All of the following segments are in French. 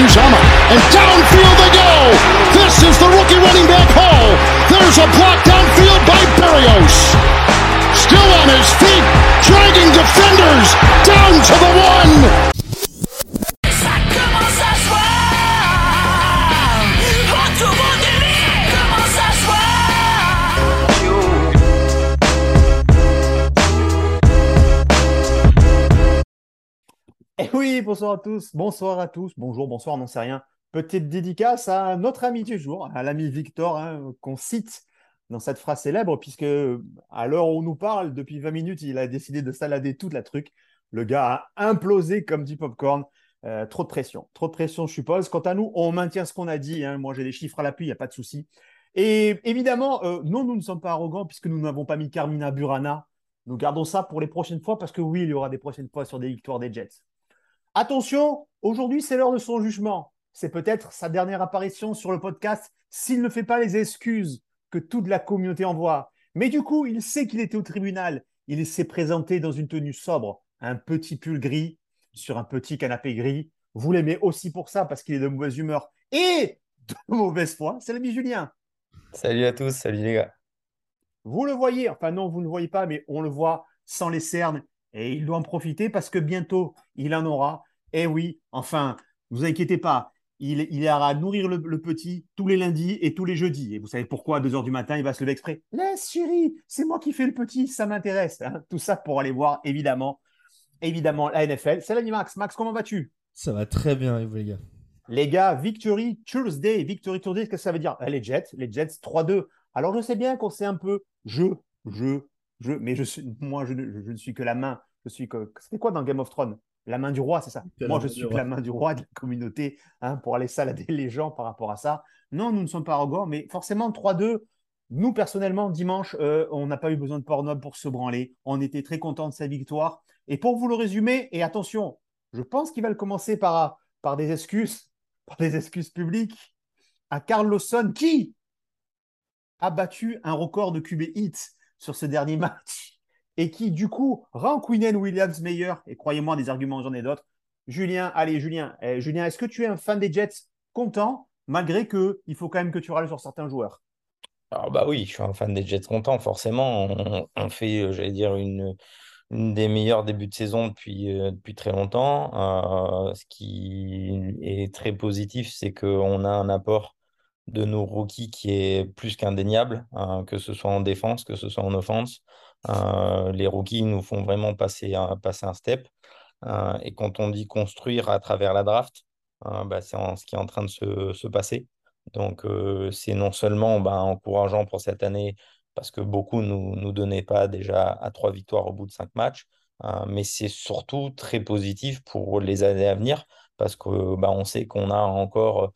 Uzama. And downfield they go. This is the rookie running back Hall. There's a block downfield by Barrios. Still on his feet, dragging defenders down to the one. Bonsoir à tous, bonsoir à tous, bonjour, bonsoir, n'en sais rien. Petite dédicace à notre ami du jour, à l'ami Victor, hein, qu'on cite dans cette phrase célèbre, puisque à l'heure où on nous parle, depuis 20 minutes, il a décidé de salader toute la truc. Le gars a implosé comme du popcorn. Euh, trop de pression, trop de pression, je suppose. Quant à nous, on maintient ce qu'on a dit. hein. Moi, j'ai des chiffres à l'appui, il n'y a pas de souci. Et évidemment, euh, non, nous ne sommes pas arrogants puisque nous n'avons pas mis Carmina Burana. Nous gardons ça pour les prochaines fois parce que oui, il y aura des prochaines fois sur des victoires des Jets. Attention, aujourd'hui, c'est l'heure de son jugement. C'est peut-être sa dernière apparition sur le podcast s'il ne fait pas les excuses que toute la communauté envoie. Mais du coup, il sait qu'il était au tribunal. Il s'est présenté dans une tenue sobre, un petit pull gris sur un petit canapé gris. Vous l'aimez aussi pour ça parce qu'il est de mauvaise humeur et de mauvaise foi. C'est l'ami Julien. Salut à tous, salut les gars. Vous le voyez, enfin non, vous ne le voyez pas, mais on le voit sans les cernes et il doit en profiter parce que bientôt il en aura. Et oui, enfin, ne vous inquiétez pas, il, il ira nourrir le, le petit tous les lundis et tous les jeudis. Et vous savez pourquoi à 2h du matin, il va se lever exprès Laisse chérie, c'est moi qui fais le petit, ça m'intéresse. hein. Tout ça pour aller voir évidemment, évidemment la NFL. Salut Max, Max, comment vas-tu? Ça va très bien, vous les gars. les gars, Victory Tuesday, Victory Tuesday, qu'est-ce que ça veut dire? Eh, Les Jets, les Jets 3-2. Alors je sais bien qu'on sait un peu je, je, je, mais je suis, moi je, ne- je ne suis que la main. Je suis que. C'était quoi dans Game of Thrones? La main du roi, c'est ça? Moi je suis que la main du roi de la communauté hein, pour aller salader les gens par rapport à ça. Non, nous ne sommes pas arrogants, mais forcément 3-2. Nous, personnellement, dimanche, euh, on n'a pas eu besoin de Pornhub pour se branler. On était très contents de sa victoire. Et pour vous le résumer, et attention, je pense qu'il va le commencer par, par des excuses, par des excuses publiques à Carl Lawson qui a battu un record de QB hits sur ce dernier match et qui, du coup, rend Quinnen Williams meilleur. Et croyez-moi, des arguments, j'en ai d'autres. Julien, allez, Julien, eh, Julien, est-ce que tu es un fan des Jets content, malgré que il faut quand même que tu râles sur certains joueurs? Alors bah oui, je suis un fan des Jets content, forcément. On, fait, euh, j'allais dire, une, des meilleurs débuts de saison depuis, euh, très longtemps. Euh, ce qui est très positif, c'est qu'on a un apport de nos rookies qui est plus qu'indéniable, hein, que ce soit en défense, que ce soit en offense. Euh, les rookies nous font vraiment passer un, passer un step. Euh, et quand on dit construire à travers la draft, euh, bah, c'est ce qui est en train de se, se passer. Donc, euh, c'est non seulement ben, encourageant pour cette année, parce que beaucoup nous nous donnaient pas déjà à trois victoires au bout de cinq matchs, mais c'est surtout très positif pour les années à venir, parce que ben, on sait qu'on a encore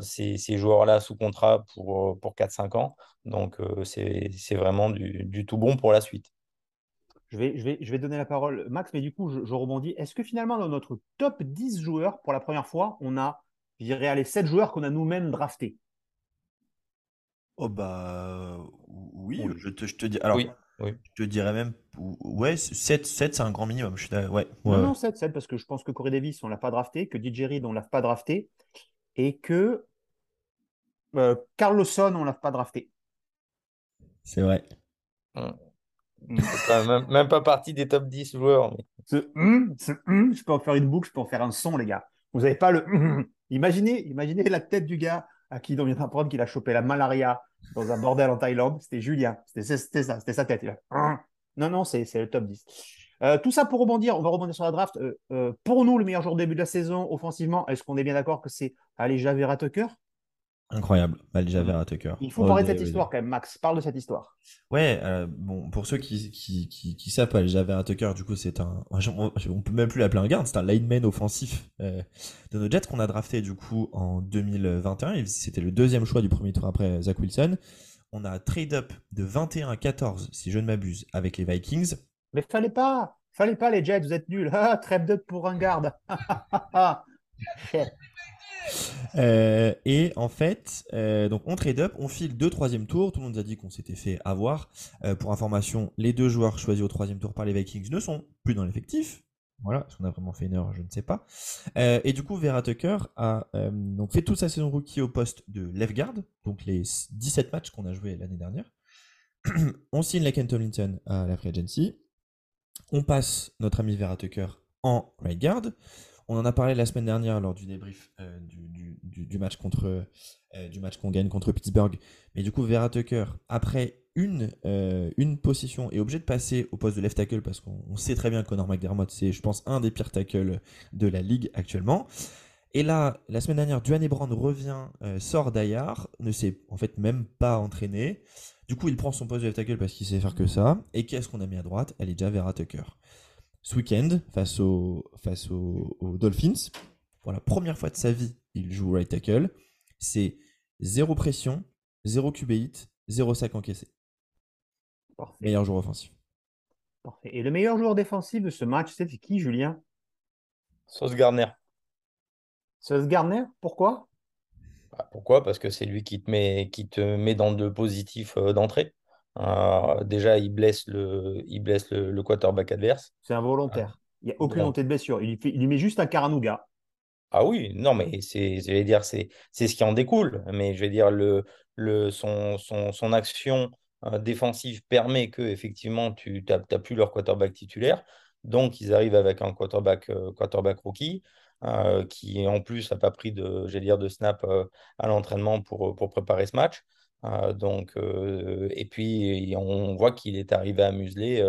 ces, ces joueurs-là sous contrat pour, pour 4-5 ans. Donc, euh, c'est, c'est vraiment du, du tout bon pour la suite. je vais, je, vais, je vais donner la parole, Max, mais du coup, je, je rebondis. Est-ce que finalement, dans notre top 10 joueurs, pour la première fois, on a, je dirais, allez, 7 joueurs qu'on a nous-mêmes draftés? Oh bah oui, Oui. je te, je te dis. Alors, Oui, oui. je te dirais même. Ouais, 7, 7 c'est un grand minimum. Je suis d'accord. Ouais, ouais, Non, non, 7, 7, parce que je pense que Corey Davis, on ne l'a pas drafté, que DJ Reed, on ne l'a pas drafté, et que euh, Carl Lawson, on ne l'a pas drafté. c'est vrai. Pas- même, même pas partie des top 10 joueurs. mais- Ce ce hum, je peux en faire une boucle, je peux en faire un son, les gars. Vous n'avez pas le. Imaginez, imaginez la tête du gars à qui on vient d'apprendre qu'il a chopé la malaria dans un bordel en Thaïlande. C'était Julien. C'était ça, c'était sa tête. Il a. Non, non, c'est c'est le top 10. Euh, tout ça pour rebondir, on va rebondir sur la draft. Euh, euh, pour nous, le meilleur joueur de début de la saison, offensivement, est-ce qu'on est bien d'accord que c'est allez, Javera Tucker? Incroyable. Malja Vera Tucker. Il faut parler de day, cette histoire quand même, Max. Parle de cette histoire. Ouais, euh, bon, pour ceux qui, qui, qui, qui savent Malja Vera Tucker, du coup, c'est un. On, on peut même plus l'appeler un garde, c'est un lineman offensif de nos Jets qu'on a drafté, du coup, en 2021. Et C'était le deuxième choix du premier tour après Zach Wilson. On a trade up de 21 à 14, si je ne m'abuse, avec les Vikings. Mais fallait pas, fallait pas les Jets, vous êtes nuls. Ah, trap de pour un garde. Euh, et en fait, euh, donc on trade up, on file deux troisième tours. Tout le monde a dit qu'on s'était fait avoir. Euh, pour information, les deux joueurs choisis au troisième tour par les Vikings ne sont plus dans l'effectif. Voilà, est-ce qu'on a vraiment fait une erreur? Je ne sais pas. Et du coup, Vera Tucker a fait toute sa saison rookie au poste de left guard, donc les 17 matchs qu'on a joués l'année dernière. on signe la Ken Tomlinson à la Free Agency. On passe notre ami Vera Tucker en right guard. On en a parlé la semaine dernière lors du débrief euh, du, match contre euh, du match qu'on gagne contre Pittsburgh. Mais du coup, Vera Tucker, après une, euh, une position, est obligé de passer au poste de left tackle parce qu'on on sait très bien que Connor McDermott, c'est, je pense, un des pires tackles de la ligue actuellement. Et là, la semaine dernière, Duane Brown revient, euh, sort d'Ayar, ne s'est en fait même pas entraîné. Du coup, il prend son poste de left tackle parce qu'il sait faire que ça. Et qu'est-ce qu'on a mis à droite? Elle est déjà Vera Tucker. Ce week-end, face, au, face aux, aux Dolphins, pour la première fois de sa vie, il joue right tackle. C'est zéro pression, zéro QB hit, zéro sac encaissé. Parfait. Meilleur joueur offensif. Parfait. Et le meilleur joueur défensif de ce match, c'est qui, Julien? Sauce Gardner. Sauce Gardner? Pourquoi? Bah, pourquoi? Parce que c'est lui qui te met, qui te met dans le positif euh, d'entrée. Euh, déjà, il blesse le, il blesse le, le quarterback adverse. C'est involontaire. Il n'y a aucune montée de blessure. Il lui, fait- il lui met juste un Caranouga. Ah oui, non, mais c'est, je vais dire, c'est, c'est ce qui en découle. Mais je vais dire, le, le, son, son, son action euh, défensive permet que, effectivement, tu n'as plus leur quarterback titulaire. Donc, ils arrivent avec un quarterback, euh, quarterback rookie euh, qui, en plus, n'a pas pris de, dire, de snap euh, à l'entraînement pour, pour préparer ce match. Euh, donc, et puis, on voit qu'il est arrivé à museler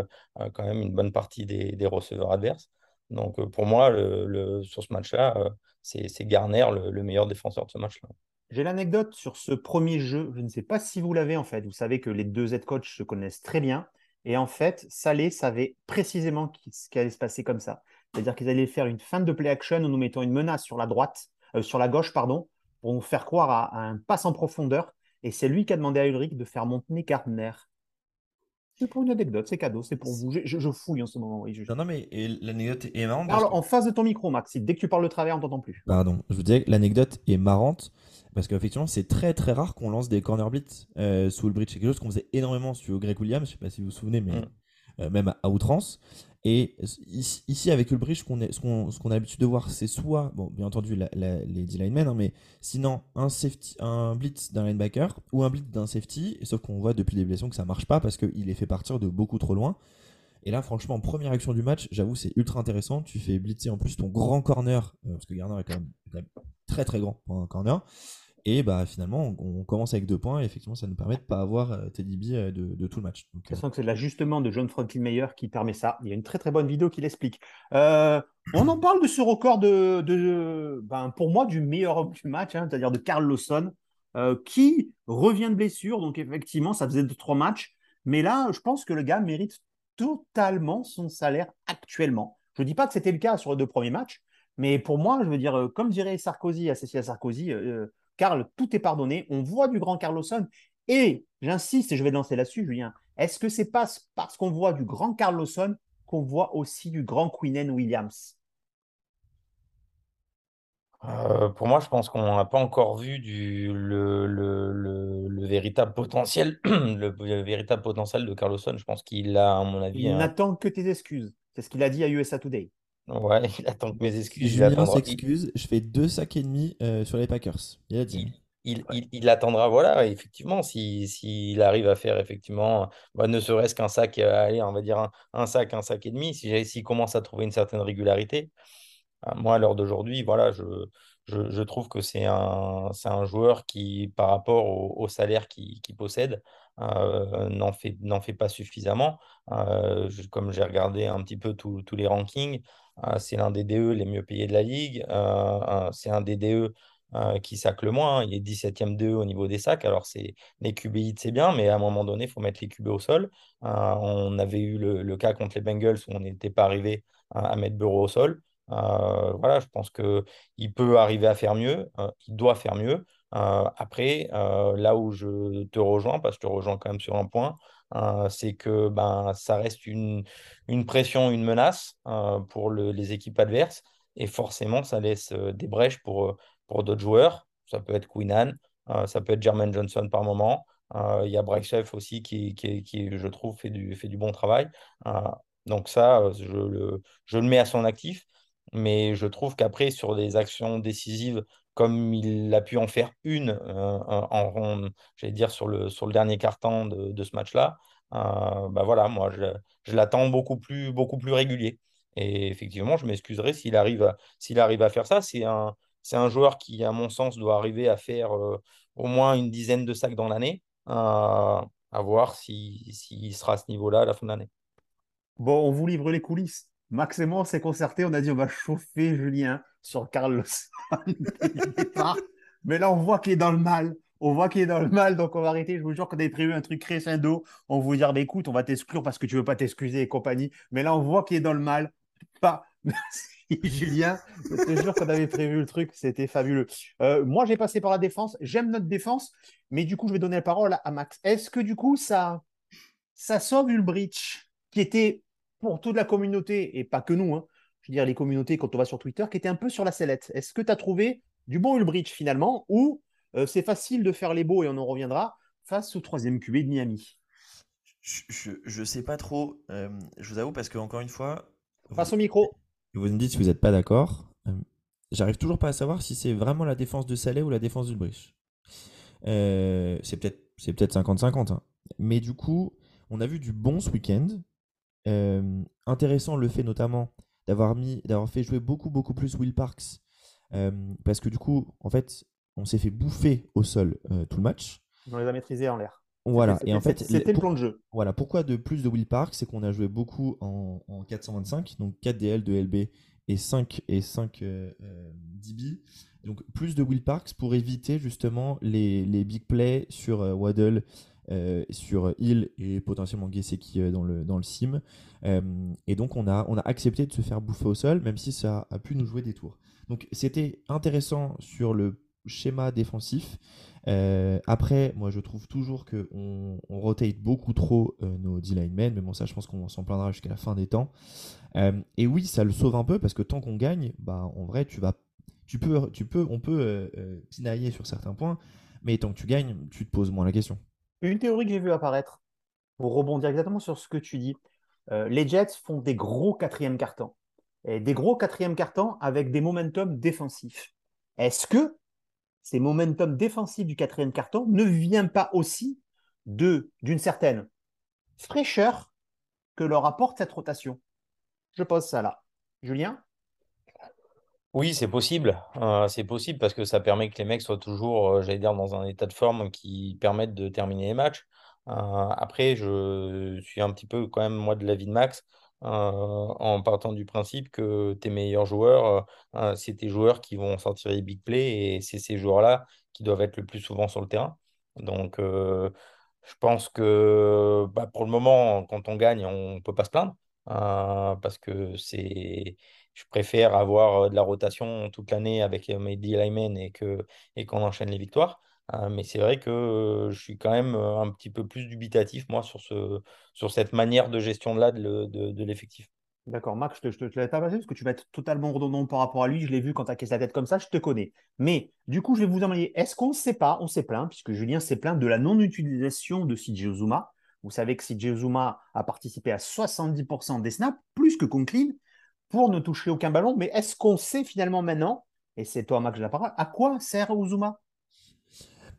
quand même une bonne partie des, des receveurs adverses. Donc, pour moi, le, sur ce match-là, c'est Garner le, le meilleur défenseur de ce match-là. J'ai l'anecdote sur ce premier jeu. Je ne sais pas si vous l'avez en fait. Vous savez que les deux head coachs se connaissent très bien. Et en fait, Salé savait précisément ce qui allait se passer comme ça. C'est-à-dire qu'ils allaient faire une fin de play action en nous mettant une menace sur la droite, euh, sur la gauche, pardon, pour nous faire croire à, à un passe en profondeur. Et c'est lui qui a demandé à Ulrich de faire monter Gardner. C'est pour une anecdote, c'est cadeau, c'est pour vous. Je, je- je fouille en ce moment. Oui, je- Non, non, mais l'anecdote est marrante. Parle que- en face de ton micro, Max. Dès que tu parles de travers, on t'entend plus. Pardon, je vous disais que l'anecdote est marrante parce qu'effectivement, c'est très très rare qu'on lance des corner blitz euh, sous le bridge. C'est quelque chose qu'on faisait énormément sur Greg Williams, je sais pas si vous vous souvenez, mais Mm. Euh, même à, outrance. Et ici, avec bridge, ce qu'on a l'habitude de voir, c'est soit, bien entendu, les D-linemen, hein, mais sinon, un, blitz d'un linebacker ou un blitz d'un safety, et sauf qu'on voit depuis les blessures que ça marche pas parce qu'il est fait partir de beaucoup trop loin. Et là, franchement, première action du match, j'avoue, c'est ultra intéressant. Tu fais blitzer en plus ton grand corner, euh, parce que Garner est quand même très très grand pour un corner. Et bah finalement, on, on commence avec deux points. Et effectivement, ça nous permet de pas avoir euh, Teddy B euh, de, de tout le match. Donc, toute euh, façon, que c'est l'ajustement de John Franklin Meyer qui permet ça. Il y a une très très bonne vidéo qui l'explique. On en parle de ce record de, de- ben, pour moi, du meilleur homme du match, hein, c'est-à-dire de Carl Lawson, qui revient de blessure. Donc effectivement, ça faisait deux trois matchs. Mais là, je pense que le gars mérite totalement son salaire actuellement. Je ne dis pas que c'était le cas sur les deux premiers matchs, mais pour moi, je veux dire, comme dirait Sarkozy, associé à Sarkozy, euh, Karl, tout est pardonné. On voit du grand Carl Lawson. Et j'insiste, et je vais lancer là-dessus, Julien, est-ce que c'est pas parce qu'on voit du grand Carl Lawson qu'on voit aussi du grand Quinnen Williams? Euh, pour moi, je pense qu'on n'a pas encore vu du, le, le, le, le véritable potentiel, le, le véritable potentiel de Carlosson. Je pense qu'il a, à mon avis, Il un- n'attend que tes excuses. C'est ce qu'il a dit à USA Today. Ouais, il attend que mes excuses. Julien s'excuse, je fais deux sacs et demi euh, sur les Packers. Il a dit. il, il, il attendra, voilà, effectivement, si, s'il arrive à faire effectivement, bah, ne serait-ce qu'un sac, euh, allez, on va dire un, un sac, un sac et demi, si, s'il commence à trouver une certaine régularité, euh, moi, à l'heure d'aujourd'hui, voilà, je, je, je trouve que c'est un, un joueur qui, par rapport au, au salaire qu'il possède, euh, n'en fait, fait pas suffisamment. Je- comme j'ai regardé un petit peu tous les rankings, c'est l'un des DE les mieux payés de la ligue. Euh, c'est un des DE euh, qui sac le moins. hein. Il est 17e DE au niveau des sacs. Alors, c'est, les QB hits, c'est bien, mais à un moment donné, il faut mettre les QB au sol. Euh, on avait eu le, le cas contre les Bengals où on n'était pas arrivé à, à mettre Burrow au sol. Euh, voilà, je pense qu'il peut arriver à faire mieux, euh, il doit faire mieux. Euh, après, euh, là où je te rejoins, parce que je te rejoins quand même sur un point, euh, c'est que ben, ça reste une, une pression, une menace pour le- les équipes adverses. Et forcément, ça laisse des brèches pour, pour d'autres joueurs. Ça peut être Queenan, ça peut être Jermaine Johnson par moment. Il y a Bryce Chef aussi qui, qui, qui, je trouve, fait du, fait du bon travail. Donc ça, je le, je le mets à son actif. Mais je trouve qu'après, sur des actions décisives, comme il a pu en faire une euh, en, en- j'allais dire sur le, sur le dernier quart-temps de, ce match-là, euh, bah voilà, moi, je, je l'attends beaucoup plus, beaucoup plus régulier. Et effectivement, je m'excuserai s'il arrive s'il arrive à faire ça. C'est un, un joueur qui, à mon sens, doit arriver à faire euh, au moins une dizaine de sacs dans l'année, euh, à voir si, s'il sera à ce niveau-là à la fin de l'année. Bon, on vous livre les coulisses. Max et moi, on s'est concerté, on a dit on va chauffer Julien sur Carlos. Mais là, on voit qu'il est dans le mal. On voit qu'il est dans le mal, donc on va arrêter. Je vous jure qu'on avait prévu un truc crescendo. On vous dire, bah, écoute, on va t'exclure parce que tu veux pas t'excuser et compagnie. Mais là, on voit qu'il est dans le mal. Pas. Merci, Julien. Je te jure qu'on avait prévu le truc. C'était fabuleux. Euh, moi, j'ai passé par la défense. J'aime notre défense. Mais du coup, je vais donner la parole à Max. Est-ce que du coup, ça, ça sauve Ulbrich, qui était pour toute la communauté, et pas que nous, hein, je veux dire les communautés quand on va sur Twitter, qui était un peu sur la sellette. Est-ce que tu as trouvé du bon Ulbrich finalement, ou euh, c'est facile de faire les beaux et on en reviendra face au troisième QB de Miami? Je, je sais pas trop, euh, je vous avoue, parce que encore une fois, Face au micro. vous me dites si vous n'êtes pas d'accord. Euh, J'arrive toujours pas à savoir si c'est vraiment la défense de Saleh ou la défense d'Ulbrich. C'est peut-être c'est peut-être 50-50. hein. Mais du coup, on a vu du bon ce week-end. Euh, intéressant le fait notamment d'avoir mis d'avoir fait jouer beaucoup beaucoup plus Will Parks euh, parce que du coup en fait on s'est fait bouffer au sol euh, tout le match On les a maîtrisés en l'air. voilà et en fait c'était le plan de jeu. voilà pourquoi de plus de Will Parks c'est qu'on a joué beaucoup en, en 425 donc 4 DL de LB et 5 et 5 euh, euh, DB donc plus de Will Parks pour éviter justement les, les big plays sur euh, Waddle euh, sur Hill et potentiellement Gesicki euh, dans le, dans le sim. Euh, et donc on a, accepté de se faire bouffer au sol, même si ça a pu nous jouer des tours. Donc c'était intéressant sur le schéma défensif. Après, moi je trouve toujours qu'on on rotate beaucoup trop nos D-linemen, mais bon ça je pense qu'on s'en plaindra jusqu'à la fin des temps. Et oui, ça le sauve un peu parce que tant qu'on gagne, bah en vrai tu vas, tu peux, tu on peut pinailler sur certains points, mais tant que tu gagnes, tu te poses moins la question. Une théorie que j'ai vue apparaître, pour rebondir exactement sur ce que tu dis. Euh, les Jets font des gros quatrième cartons. Et des gros quatrième cartons avec des momentum défensifs. Est-ce que ces momentum défensifs du quatrième carton ne viennent pas aussi d'une certaine fraîcheur que leur apporte cette rotation? Je pose ça là. Julien? Oui, c'est possible. Euh, c'est possible parce que ça permet que les mecs soient toujours, j'allais dire, dans un état de forme qui permette de terminer les matchs. Euh, après, je suis un petit peu quand même, moi, de l'avis de Max, euh, en partant du principe que tes meilleurs joueurs, c'est tes joueurs qui vont sortir les big plays et c'est ces joueurs-là qui doivent être le plus souvent sur le terrain. Donc, je pense que bah, pour le moment, quand on gagne, on ne peut pas se plaindre parce que c'est je préfère avoir de la rotation toute l'année avec mes D-linemen et que, et qu'on enchaîne les victoires. Euh, mais c'est vrai que je suis quand même un petit peu plus dubitatif, moi, sur ce, sur cette manière de gestion de de, le- de, de l'effectif. D'accord, Max, je te, je te, pas passé parce que tu vas être totalement redondant par rapport à lui. Je l'ai vu quand tu as cassé la tête comme ça, je te connais. Mais du coup, je vais vous demander, est-ce qu'on ne sait pas, on s'est plaint, puisque Julien s'est plaint de la non-utilisation de CJ Uzuma. Vous savez que CJ Uzuma a participé à 70% des snaps, plus que Conklin, pour ne toucher aucun ballon. Mais est-ce qu'on sait finalement maintenant, et c'est toi, Max, la parole, à quoi sert Uzuma?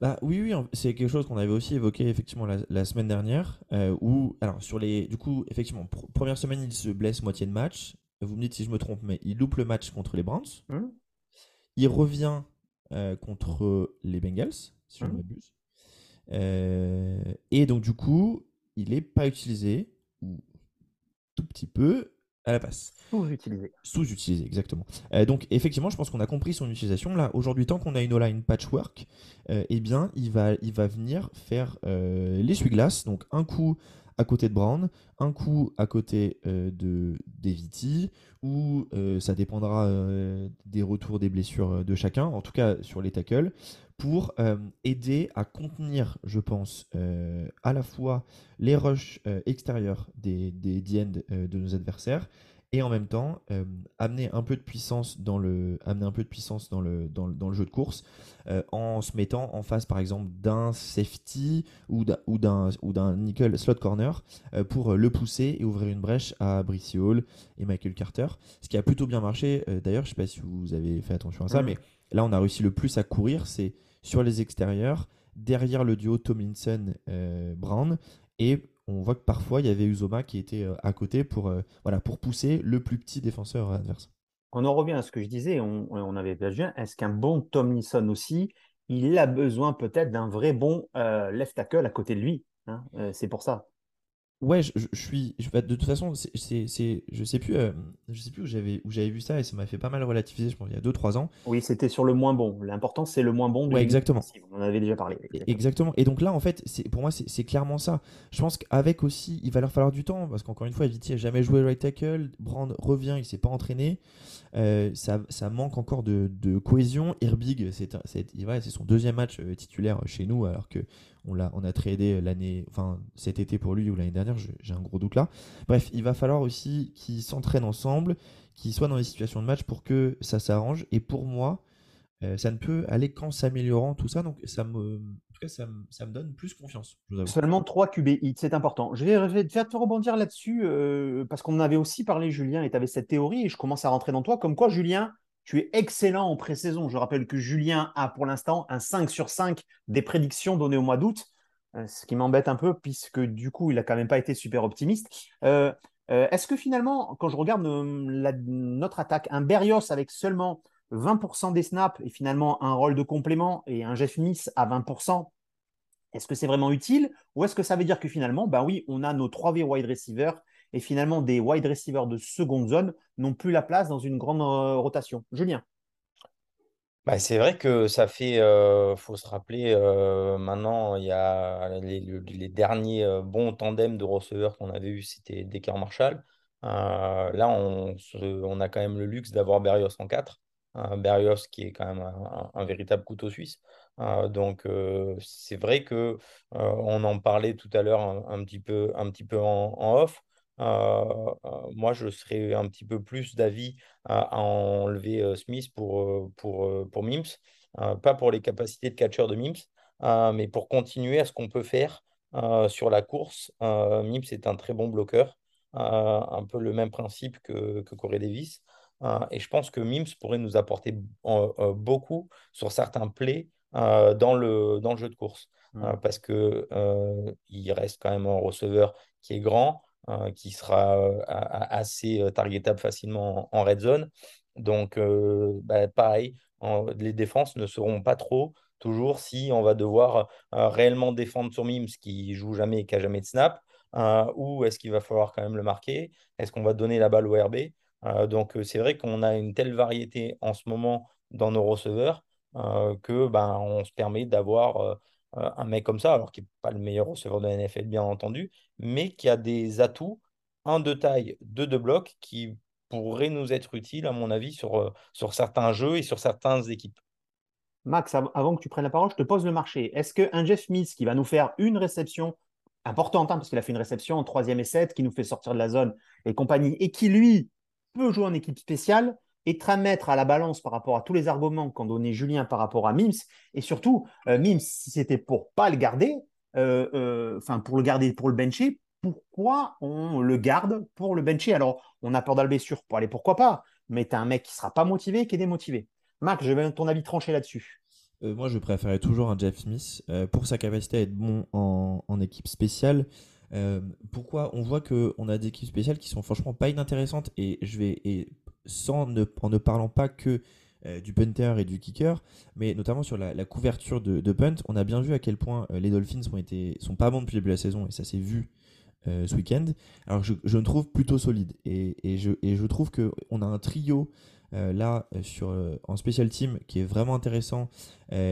Bah oui, oui, c'est quelque chose qu'on avait aussi évoqué effectivement la, la semaine dernière, euh, où, alors sur les, du coup, effectivement, pr- première semaine, il se blesse moitié de match. Vous me dites si je me trompe, mais il loupe le match contre les Browns. Hum Il revient euh, contre les Bengals, si je ne Mhm. m'abuse. Euh, et donc du coup, il n'est pas utilisé, ou tout petit peu, à la passe. Sous-utilisé. Sous-utilisé, exactement. Euh, donc, effectivement, je pense qu'on a compris son utilisation. Là, aujourd'hui, tant qu'on a une O-line patchwork, euh, eh bien, il va, il va venir faire euh, l'essuie-glace. Donc, un coup à côté de Brown, un coup à côté euh, de d'Eviti, ou ça dépendra des retours des blessures de chacun, en tout cas sur les tackles, pour euh, aider à contenir, je pense, euh, à la fois les rushs euh, extérieurs des, des euh, de nos adversaires et en même temps amener un peu de puissance dans le, amener un peu de puissance dans le, dans le, dans le jeu de course en se mettant en face par exemple d'un safety ou d'un ou d'un ou d'un nickel slot corner pour le pousser et ouvrir une brèche à Brissy Hall et Michael Carter. Ce qui a plutôt bien marché. D'ailleurs, je sais pas si vous avez fait attention à ça, Mhm. mais là on a réussi le plus à courir, c'est sur les extérieurs, derrière le duo Tomlinson-Brown et on voit que parfois il y avait Uzoma qui était euh, à côté pour, euh, voilà, pour pousser le plus petit défenseur adverse. On en revient à ce que je disais, on, on avait perdu. Est-ce qu'un bon Tomlinson aussi, il a besoin peut-être d'un vrai bon euh, left tackle à côté de lui hein? Euh, C'est pour ça. Ouais, je, suis. je- bah, de toute façon, c'est, je sais plus, euh, je sais plus où j'avais, où j'avais vu ça et ça m'a fait pas mal relativiser, je pense, il y a 2-3 ans. Oui, c'était sur le moins bon. L'important, c'est le moins bon de Ouais, exactement. On en avait déjà parlé. Exactement. Et donc là, en fait, c'est, pour moi, c'est, clairement ça. Je pense qu'avec aussi, il va leur falloir du temps parce qu'encore une fois, Viti a jamais joué right tackle. Brand revient, il s'est pas entraîné. Euh, ça, ça manque encore de, de cohésion. Herbig, c'est, c'est, ouais, c'est son deuxième match euh, titulaire chez nous alors que on l'a, on a tradé l'année, enfin cet été pour lui ou l'année dernière. j'ai un gros doute là. Bref, il va falloir aussi qu'ils s'entraînent ensemble, qu'ils soient dans des situations de match pour que ça s'arrange. Et pour moi, euh, ça ne peut aller qu'en s'améliorant tout ça. Donc ça me, en tout cas, ça me, ça me donne plus confiance. Seulement 3 QB hits, c'est important. Je vais, je te rebondir là-dessus euh, parce qu'on avait aussi parlé, Julien, et tu avais cette théorie, et je commence à rentrer dans toi. Comme quoi, Julien, tu es excellent en pré-saison. Je rappelle que Julien a pour l'instant un 5 sur 5 des prédictions données au mois d'août, euh, ce qui m'embête un peu puisque du coup, il n'a quand même pas été super optimiste. Euh, euh, Est-ce que finalement, quand je regarde notre attaque, un Berrios avec seulement 20% des snaps et finalement un rôle de complément et un Jeff Smith à 20%, est-ce que c'est vraiment utile ou est-ce que ça veut dire que finalement, ben oui, on a nos 3V wide receivers et finalement des wide receivers de seconde zone n'ont plus la place dans une grande euh, rotation Julien Bah, c'est vrai que ça fait, euh, faut se rappeler, euh, maintenant, il y a les, le- les derniers euh, bons tandems de receveurs qu'on avait eu, c'était Decker Marshall. Là, on, a quand même le luxe d'avoir Berrios en 4. Berrios qui est quand même un, véritable couteau suisse. Donc, c'est vrai que on en parlait tout à l'heure un, un petit peu, un petit peu en, en off. Euh, euh, moi, je serais un petit peu plus d'avis à, à enlever euh, Smith pour, pour, pour Mims. Pas pour les capacités de catcheur de Mims, mais pour continuer à ce qu'on peut faire sur la course. Mims est un très bon bloqueur, un peu le même principe que, que Corey Davis. Et je pense que Mims pourrait nous apporter beaucoup sur certains plays dans le, dans le jeu de course. Mm. Euh, parce que euh, il reste quand même un receveur qui est grand, qui sera assez targetable facilement en, red zone. Donc, bah, pareil, les défenses ne seront pas trop toujours si on va devoir réellement défendre sur Mims qui joue jamais et qui a jamais de snap, euh, ou est-ce qu'il va falloir quand même le marquer? Est-ce qu'on va donner la balle au RB? Donc, c'est vrai qu'on a une telle variété en ce moment dans nos receveurs que ben, on se permet d'avoir euh, un mec comme ça, alors qui n'est pas le meilleur receveur de la NFL, bien entendu, mais qui a des atouts, un de taille, deux de bloc, qui pourraient nous être utiles, à mon avis, sur, euh, certains jeux et sur certaines équipes. Max, av- avant que tu prennes la parole, je te pose le marché. Est-ce qu'un Jeff Smith qui va nous faire une réception importante, hein, parce qu'il a fait une réception en troisième 7, qui nous fait sortir de la zone et compagnie, et qui lui peut jouer en équipe spéciale, est à mettre à la balance par rapport à tous les arguments qu'en donnait Julien par rapport à Mims, et surtout, euh, Mims, si c'était pour pas le garder, euh, euh, enfin pour le garder, pour le bencher, pourquoi on le garde pour le bencher? Alors, on a peur de la blessure, pour aller pourquoi pas, mais tu as un mec qui sera pas motivé, qui est démotivé. Marc, je veux ton avis tranché là-dessus. Moi, je préférais toujours un Jeff Smith pour sa capacité à être bon en, équipe spéciale. Pourquoi? On voit que on a des équipes spéciales qui sont franchement pas inintéressantes et je vais et sans ne, en ne parlant pas que euh, du punter et du kicker, mais notamment sur la, la couverture de, de punt, on a bien vu à quel point euh, les Dolphins ont été sont pas bons depuis le début de la saison et ça s'est vu euh, ce week-end. Alors je, je me trouve plutôt solide et, et je, et je trouve que on a un trio euh, là sur en special team qui est vraiment intéressant.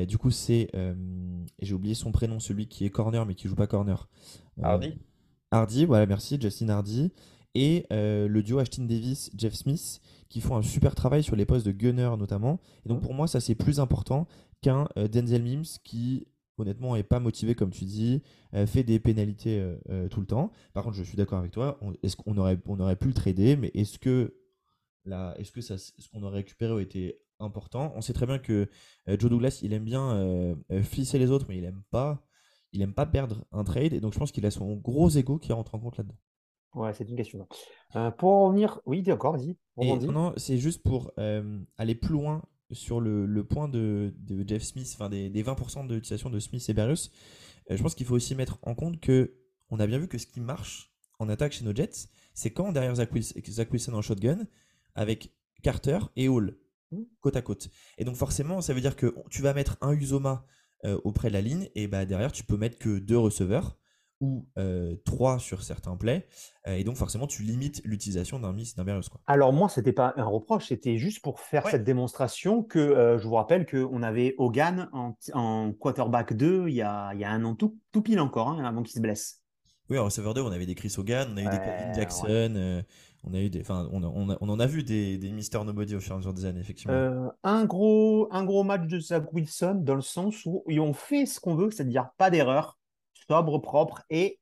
Du coup c'est j'ai oublié son prénom, celui qui est corner mais qui joue pas corner. Hardy? Hardy, voilà, merci, Justin Hardy. Et euh, le duo Ashton Davis, Jeff Smith, qui font un super travail sur les postes de gunner notamment. Et donc pour moi, ça c'est plus important qu'un euh, Denzel Mims qui, honnêtement, est pas motivé, comme tu dis, euh, fait des pénalités tout le temps. Par contre, je suis d'accord avec toi. Est-ce qu'on aurait, on aurait pu le trader, mais est-ce que là, est-ce que ça, ce qu'on aurait récupéré aurait été important? On sait très bien que Joe Douglas, il aime bien flisser les autres, mais il aime pas, il aime pas perdre un trade. Et donc, je pense qu'il a son gros ego qui rentre en compte là-dedans. Ouais, c'est une question. Euh, pour en revenir, oui, d'accord, vas-y, non, non, c'est juste pour euh, aller plus loin sur le, le point de, de Jeff Smith, enfin des, des 20% de l'utilisation de Smith et Berrios. Euh, je pense qu'il faut aussi mettre en compte que on a bien vu que ce qui marche en attaque chez nos Jets, c'est quand derrière Zach Wilson, Zach Wilson en shotgun avec Carter et Hall Mm. côte à côte. Et donc forcément, ça veut dire que tu vas mettre un Uzoma auprès de la ligne et bah derrière tu peux mettre que deux receveurs ou euh, trois sur certains plays. Euh, et donc forcément, tu limites l'utilisation d'un Miss d'un Berrios. Quoi. Alors moi, c'était pas un reproche, c'était juste pour faire Ouais. cette démonstration que euh, je vous rappelle qu'on avait Hogan en, en quarterback 2 il y a, il y a un an tout, tout pile encore, hein, avant qu'il se blesse. Oui, en receveur 2, on avait des Chris Hogan, on a eu des Jackson, euh, on a eu des, enfin, on, a- on, a- on en a vu des, des Mister Nobody au fur et à mesure des années, effectivement. Euh, un, gros, un gros match de Zach Wilson dans le sens où ils ont fait ce qu'on veut, c'est-à-dire pas d'erreur, sobre, propre, et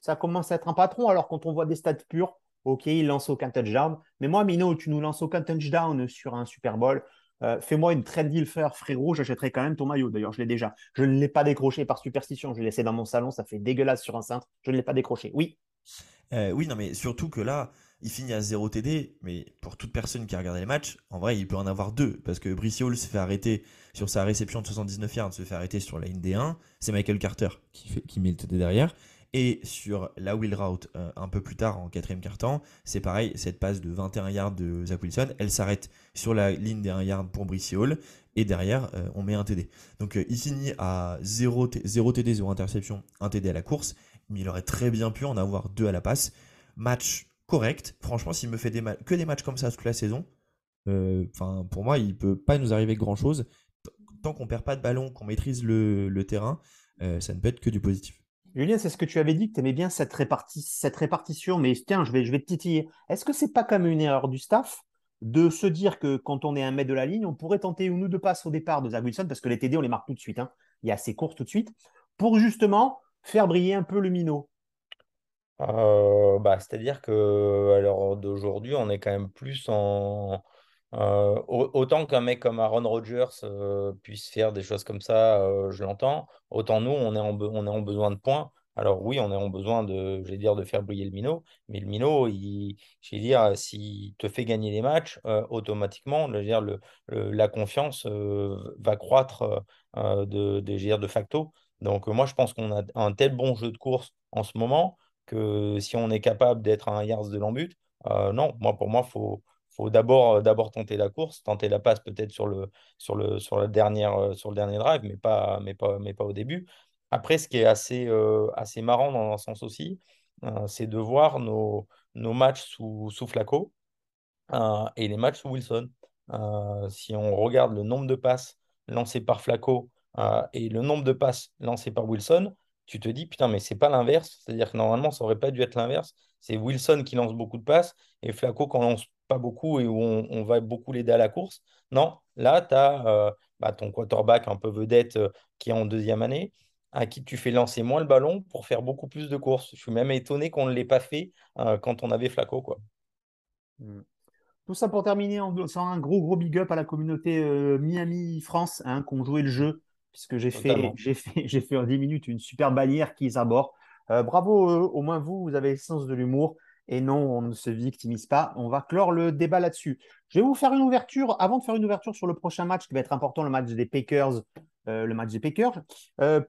ça commence à être un patron. Alors quand on voit des stats purs, ok, il lance aucun touchdown. Mais moi, Mino, tu nous lances aucun touchdown sur un Super Bowl. Euh, Fais-moi une trade deal frérot, j'achèterai quand même ton maillot. D'ailleurs, je l'ai déjà. Je ne l'ai pas décroché par superstition. Je l'ai laissé dans mon salon, ça fait dégueulasse sur un cintre. Je ne l'ai pas décroché. Oui, Euh, oui, non, mais surtout que là, il finit à 0 TD, mais pour toute personne qui a regardé les matchs, en vrai, il peut en avoir deux, parce que Brice Hall se fait arrêter sur sa réception de 79 yards, se fait arrêter sur la ligne D1, c'est Michael Carter qui, met le TD derrière, et sur la wheel route euh, un peu plus tard en quatrième quart-temps, c'est pareil, cette passe de 21 yards de Zach Wilson, elle s'arrête sur la ligne des 1 yard pour Brice Hall, et derrière, euh, on met un TD. Donc euh, il finit à 0, T- 0 TD, 0 interception, 1 TD à la course, mais il aurait très bien pu en avoir deux à la passe. Match correct. Franchement, s'il me fait des que des matchs comme ça toute la saison, euh, enfin pour moi, il peut pas nous arriver grand chose. Tant qu'on perd pas de ballon, qu'on maîtrise le, le terrain, euh, ça ne peut être que du positif. Julien, c'est ce que tu avais dit que tu aimais bien cette, réparti- cette répartition, mais tiens, je vais, je vais te titiller. Est-ce que c'est pas comme une erreur du staff de se dire que quand on est un mètre de la ligne, on pourrait tenter une ou deux passes au départ de Zach Wilson, parce que les TD, on les marque tout de suite, hein. il y a assez courses tout de suite, pour justement faire briller un peu le minot? Euh, bah, c'est-à-dire que à l'heure d'aujourd'hui, on est quand même plus en. euh, au- autant qu'un mec comme Aaron Rodgers euh, puisse faire des choses comme ça, je l'entends. Autant nous, on est en, on est en besoin de points. Alors oui, on est en besoin de, dire, de faire briller le minot, mais le minot, je dire, s'il te fait gagner les matchs, automatiquement, je dire, le, la confiance va croître de, de, dire, de facto. Donc moi, je pense qu'on a un tel bon jeu de course en ce moment si on est capable d'être un yards de l'embut, euh, non, moi pour moi, faut, faut d'abord euh, d'abord tenter la course, tenter la passe peut-être sur le, la dernière, euh, sur le dernier drive, mais pas, au début. Après, ce qui est assez, marrant dans un sens aussi, c'est de voir nos, matchs sous, sous Flacco euh, et les matchs sous Wilson. Si on regarde le nombre de passes lancées par Flacco euh, et le nombre de passes lancées par Wilson, tu te dis, putain, mais c'est pas l'inverse. C'est-à-dire que normalement, ça aurait pas dû être l'inverse. C'est Wilson qui lance beaucoup de passes et Flacco qui en lance pas beaucoup et où on, va beaucoup l'aider à la course. Non, là, tu as bah, ton quarterback un peu vedette euh, qui est en deuxième année, à qui tu fais lancer moins le ballon pour faire beaucoup plus de courses. Je suis même étonné qu'on ne l'ait pas fait euh, quand on avait Flacco, quoi. Mm. Tout ça pour terminer en faisant un gros big up à la communauté euh, Miami France hein, qui ont joué le jeu, puisque j'ai fait, j'ai fait, j'ai fait en 10 minutes une super bannière qui à bord. Euh, bravo, euh, au moins vous, vous avez le sens de l'humour. Et non, on ne se victimise pas. On va clore le débat là-dessus. Je vais vous faire une ouverture, avant de faire une ouverture sur le prochain match qui va être important, le match des Packers. euh, le match des Packers.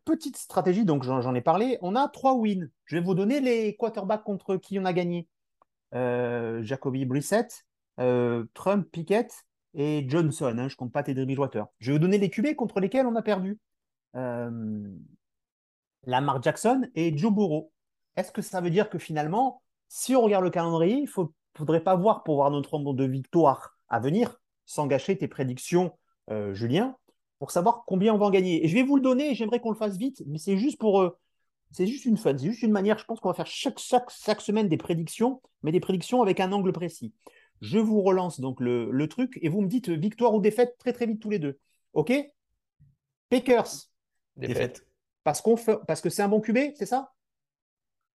Petite stratégie, donc j'en ai parlé. On a trois wins. Je vais vous donner les quarterbacks contre qui on a gagné. Jacoby Brissett, Trump, Pickett et Johnson. hein, je compte pas Teddy Bridgewater. Je vais vous donner les QB contre lesquels on a perdu. Euh, Lamar Jackson et Joe Burrow. Est-ce que ça veut dire que finalement, si on regarde le calendrier, il ne faudrait pas voir pour voir notre nombre de victoires à venir, sans gâcher tes prédictions, euh, Julien, pour savoir combien on va en gagner. Et je vais vous le donner, j'aimerais qu'on le fasse vite, mais c'est juste pour... euh, c'est juste une fun, c'est juste une manière, je pense qu'on va faire chaque, chaque, chaque semaine des prédictions, mais des prédictions avec un angle précis. Je vous relance donc le, le truc et vous me dites victoire ou défaite très très vite tous les deux. OK? Packers, Défaite. parce, qu'on fait, parce que c'est un bon QB, c'est ça?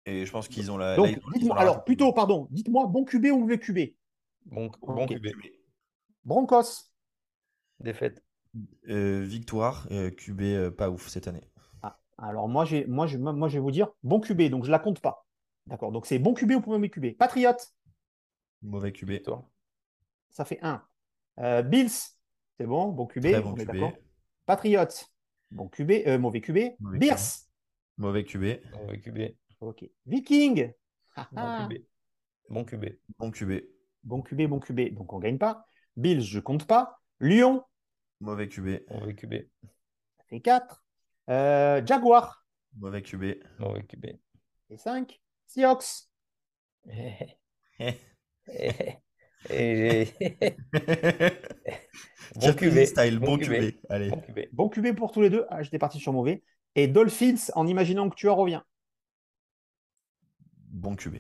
Et je pense qu'ils ont la. Donc, dites-moi, la alors plutôt, pardon, dites-moi bon QB ou mauvais QB Bon. QB. Broncos. Défaite. Euh, victoire, euh, QB euh, pas ouf cette année. Ah, alors moi, j'ai, moi, je, moi, je vais vous dire bon QB, donc je la compte pas. D'accord, donc c'est bon QB ou mauvais QB. Patriot, Mauvais QB. Ça fait 1. Bills, c'est bon, bon QB, Très bon on bon QB, euh, mauvais QB. Mauvais Bears, Mauvais QB. Mauvais QB. ok. Viking, ah, Bon ah. QB. Bon QB. Bon QB. bon QB, bon QB, donc on gagne pas. Bills, je compte pas. Lyon, Mauvais QB. Mauvais QB. ça fait 4. Jaguar, Mauvais QB. Mauvais QB. ça fait 5. Seahawks, Et bon style, bon. Allez. Pour tous les deux. Ah, j'étais parti sur mauvais. Et Dolphins, en imaginant que tu en reviens. Bon QB.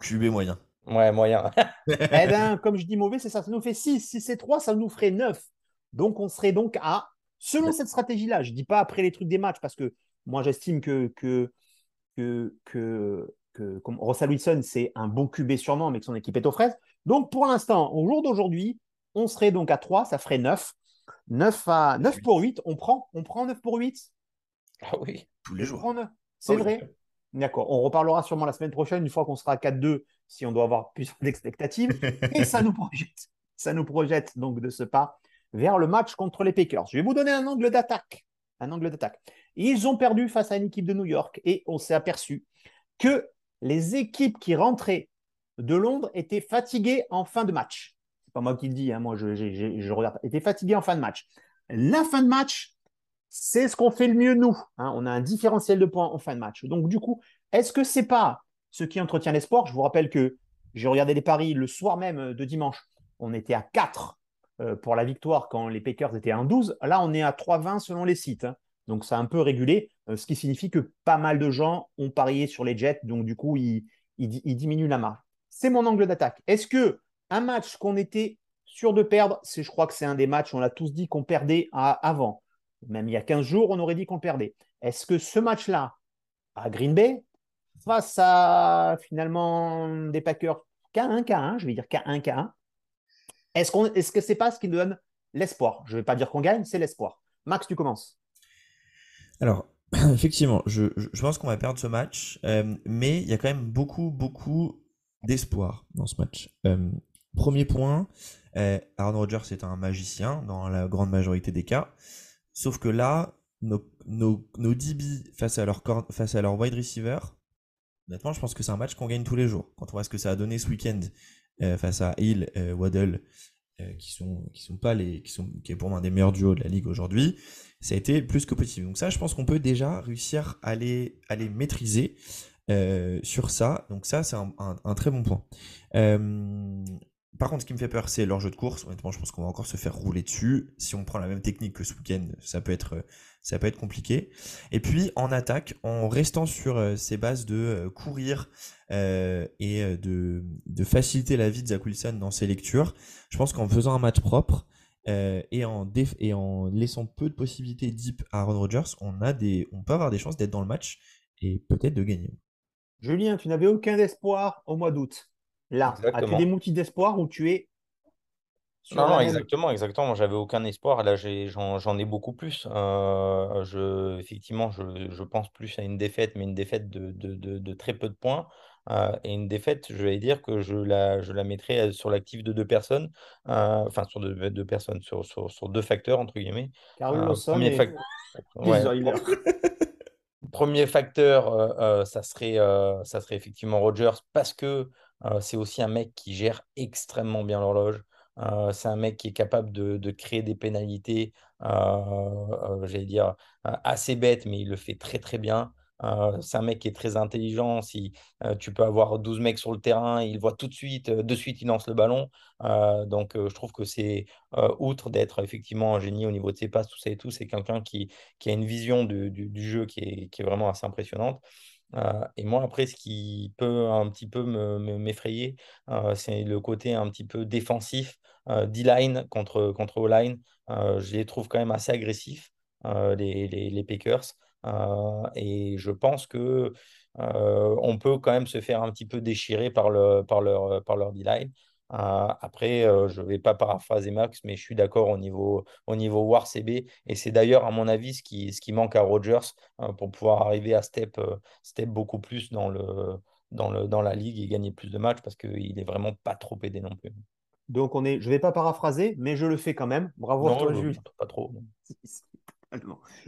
QB moyen. Ouais, moyen. Eh bien, comme je dis mauvais, c'est ça. Ça nous fait 6. Si c'est 3, ça nous ferait 9. Donc, on serait donc à, selon cette stratégie-là, je ne dis pas après les trucs des matchs, parce que moi, j'estime que, que, que, que, que comme Russell Wilson, c'est un bon QB sûrement, mais que son équipe est aux fraises. Donc, pour l'instant, au jour d'aujourd'hui, on serait donc à 3, ça ferait 9. 9, à, 9 pour 8, on prend, on prend 9 pour 8 Ah oui. Tous les On jours. prend 9. C'est Ah oui. vrai D'accord. On reparlera sûrement la semaine prochaine, une fois qu'on sera à 4-2, si on doit avoir plus d'expectatives. Et ça nous projette. Ça nous projette donc de ce pas vers le match contre les Packers. Je vais vous donner un angle d'attaque. Un angle d'attaque. Ils ont perdu face à une équipe de New York et on s'est aperçu que les équipes qui rentraient de Londres étaient fatiguées en fin de match. C'est pas moi qui le dis, hein, moi je, regarde. Étaient fatiguées en fin de match. La fin de match, c'est ce qu'on fait le mieux nous. hein. on a un différentiel de points en fin de match. Donc du coup, est-ce que c'est pas ce qui entretient l'espoir Je vous rappelle que j'ai regardé les paris le soir même de dimanche. On était à 4 euh, pour la victoire quand les Packers étaient à 1,12. Là, on est à 3,20 selon les sites. hein. Donc, c'est un peu régulé, euh, ce qui signifie que pas mal de gens ont parié sur les Jets. Donc, du coup, ils, ils di- ils diminuent la marge. C'est mon angle d'attaque. Est-ce que un match qu'on était sûr de perdre, c'est, je crois que c'est un des matchs, on l'a tous dit qu'on perdait avant. Même il y a 15 jours, on aurait dit qu'on perdait. Est-ce que ce match-là, à Green Bay, face à finalement des Packers K1, K1, je vais dire K1, K1, est-ce, qu'on, est-ce que c'est pas ce qui nous donne l'espoir? Je ne vais pas dire qu'on gagne, c'est l'espoir. Max, tu commences. Alors, effectivement, je, pense qu'on va perdre ce match, euh, mais il y a quand même beaucoup, beaucoup d'espoir dans ce match. Euh, premier point, euh, Aaron Rodgers est un magicien dans la grande majorité des cas, sauf que là, nos, nos, DB face à leur, face à leur wide receiver, honnêtement, je pense que c'est un match qu'on gagne tous les jours. Quand on voit ce que ça a donné ce week-end euh, face à Hill, Waddle, euh, qui sont qui sont pas les qui sont qui est pour moi un des meilleurs duos de la ligue aujourd'hui ça a été plus que possible donc ça je pense qu'on peut déjà réussir à les à les maîtriser euh, sur ça. Donc ça c'est un, un, un très bon point. Euh, par contre ce qui me fait peur c'est leur jeu de course honnêtement je pense qu'on va encore se faire rouler dessus si on prend la même technique que ce week-end ça peut être être compliqué et puis en attaque en restant sur euh, ces bases de euh, courir euh, et euh, de, faciliter la vie de Zach Wilson dans ses lectures. Je pense qu'en faisant un match propre euh, et, en laissant peu de possibilités deep à Aaron Rodgers, on peut avoir des chances d'être dans le match et peut-être de gagner. Julien, tu n'avais aucun espoir au mois d'août. Là, as-tu des motifs d'espoir où tu es sur Non, non, exactement, exactement. Moi, j'avais aucun espoir. Là, j'en, j'en ai beaucoup plus. Euh, je, effectivement, je, je pense plus à une défaite, mais une défaite de, de, de, de très peu de points. Euh, et une défaite, je vais dire que je la, je la mettrais sur l'actif de deux personnes, euh, enfin, sur deux, deux personnes, sur, sur, sur deux facteurs, entre guillemets. Euh, premier et fac- Ouais. Premier facteur, euh, euh, ça serait, euh, ça serait effectivement Rogers parce que euh, c'est aussi un mec qui gère extrêmement bien l'horloge. Euh, c'est un mec qui est capable de, créer des pénalités, euh, euh, j'allais dire, euh, assez bêtes, mais il le fait très très bien. Euh, c'est un mec qui est très intelligent. Si euh, tu peux avoir 12 mecs sur le terrain, il voit tout de suite, euh, de suite, il lance le ballon. Euh, donc, euh, je trouve que c'est, euh, outre d'être effectivement un génie au niveau de ses passes, tout ça et tout, c'est quelqu'un qui, a une vision du, jeu qui est vraiment assez impressionnante. Euh, et moi, après, ce qui peut un petit peu me- me- m'effrayer, euh, c'est le côté un petit peu défensif euh, D-line contre, contre O-line. Euh, je les trouve quand même assez agressifs, euh, les, les, les Packers. Et je pense que on peut quand même se faire un petit peu déchirer par, le, par leur, par leur D-line. Euh, après, je ne vais pas paraphraser Max, mais je suis d'accord au niveau, au niveau War CB. Et c'est d'ailleurs, à mon avis, ce qui, ce qui manque à Rogers pour pouvoir arriver à step, step beaucoup plus dans, le, dans, le, dans la ligue et gagner plus de matchs parce qu'il n'est vraiment pas trop aidé non plus. Donc, on est, je ne vais pas paraphraser, mais je le fais quand même. Bravo à Non, toi, je- Jules. pas trop.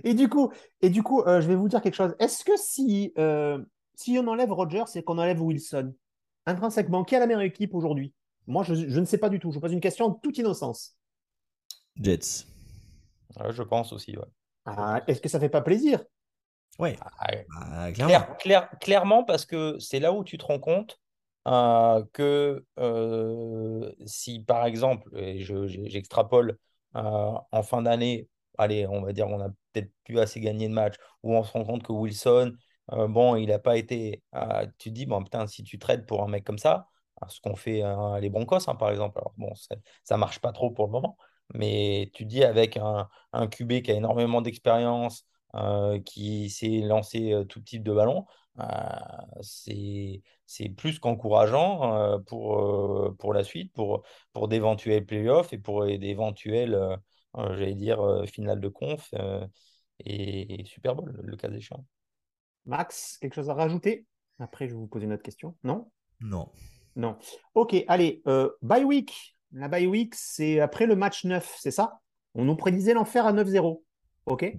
Et du coup, et du coup euh, je vais vous dire quelque chose. Est-ce que si, euh, si on enlève Rogers et qu'on enlève Wilson, intrinsèquement, qui a la meilleure équipe aujourd'hui? Moi, je, je ne sais pas du tout. Je vous pose une question en toute innocence. Jets. Ouais, je pense aussi. Ouais. Ah, Est-ce que ça fait pas plaisir? Ouais, Ah, clairement. Claire- claire- clairement, parce que c'est là où tu te rends compte euh, que euh, si, par exemple, et je- j'ai- j'extrapole euh, en fin d'année, allez, on va dire, on a peut-être plus assez gagné de matchs, où on se rend compte que Wilson, euh, bon, il n'a pas été. euh, tu te dis, bon, putain, si tu traites pour un mec comme ça, hein, ce qu'ont fait euh, les Broncos, hein, par exemple, alors bon, ça marche pas trop pour le moment, mais tu dis, avec un, un QB qui a énormément d'expérience, euh, qui s'est lancé euh, tout type de ballon, euh, c'est c'est plus qu'encourageant euh, pour, euh, pour la suite, pour, pour d'éventuels playoffs et pour d'éventuels, euh, euh, j'allais dire, euh, finales de conf euh, et, et Super Bowl, le cas échéant. Max, quelque chose à rajouter? Après, je vais vous poser une autre question. Non? Non. Non. Ok, allez, euh, bye week. La bye week, c'est après le match 9, c'est ça? On nous prédisait l'enfer à 9-0. Ok?